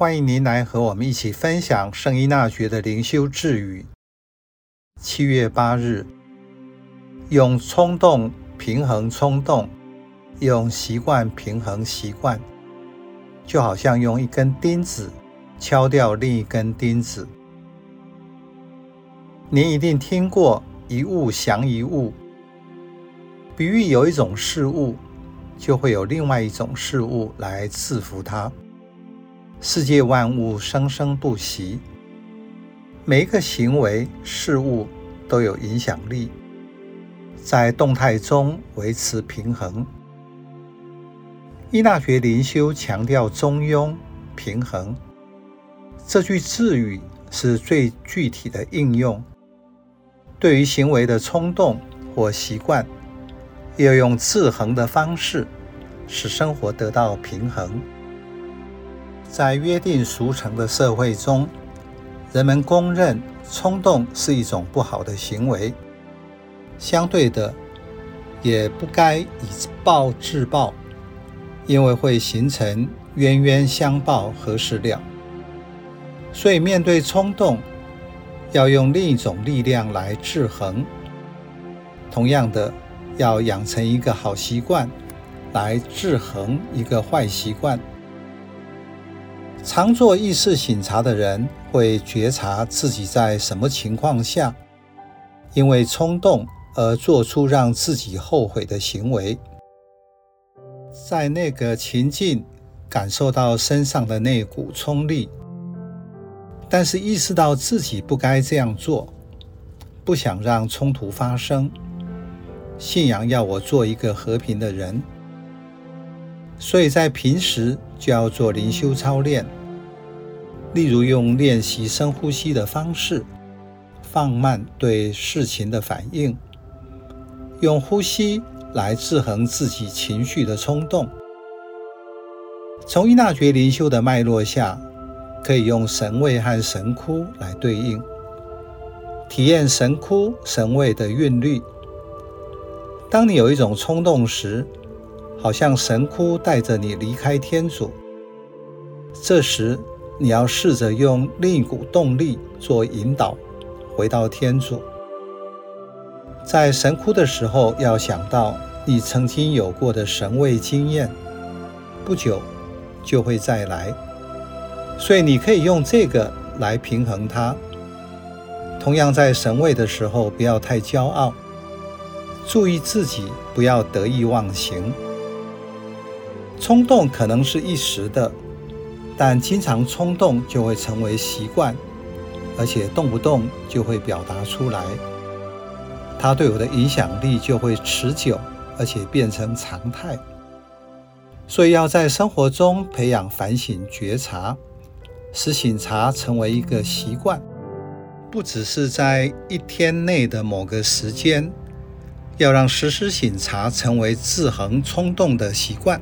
欢迎您来和我们一起分享圣依纳爵的灵修智语。七月八日，用冲动平衡冲动，用习惯平衡习惯，就好像用一根钉子敲掉另一根钉子。您一定听过“一物降一物”，比喻有一种事物，就会有另外一种事物来制服它。世界万物生生不息，每一个行为事物都有影响力，在动态中维持平衡。易纳学灵修强调中庸平衡，这句智语是最具体的应用。对于行为的冲动或习惯，要用制衡的方式，使生活得到平衡。在约定俗成的社会中，人们公认冲动是一种不好的行为。相对的，也不该以暴制暴，因为会形成冤冤相报何时了。所以，面对冲动，要用另一种力量来制衡。同样的，要养成一个好习惯，来制衡一个坏习惯。常做意识醒察的人会觉察自己在什么情况下，因为冲动而做出让自己后悔的行为，在那个情境感受到身上的那股冲力，但是意识到自己不该这样做，不想让冲突发生。信仰要我做一个和平的人。所以在平时就要做灵修操练，例如用练习深呼吸的方式，放慢对事情的反应，用呼吸来制衡自己情绪的冲动。从依纳爵灵修的脉络下，可以用神位和神窟来对应，体验神窟神位的韵律。当你有一种冲动时，好像神窟带着你离开天主，这时你要试着用另一股动力做引导，回到天主。在神枯的时候，要想到你曾经有过的神位经验，不久就会再来，所以你可以用这个来平衡它。同样，在神位的时候，不要太骄傲，注意自己不要得意忘形。冲动可能是一时的，但经常冲动就会成为习惯，而且动不动就会表达出来。它对我的影响力就会持久，而且变成常态。所以要在生活中培养反省觉察，使醒察成为一个习惯，不只是在一天内的某个时间，要让时时醒察成为制衡冲动的习惯。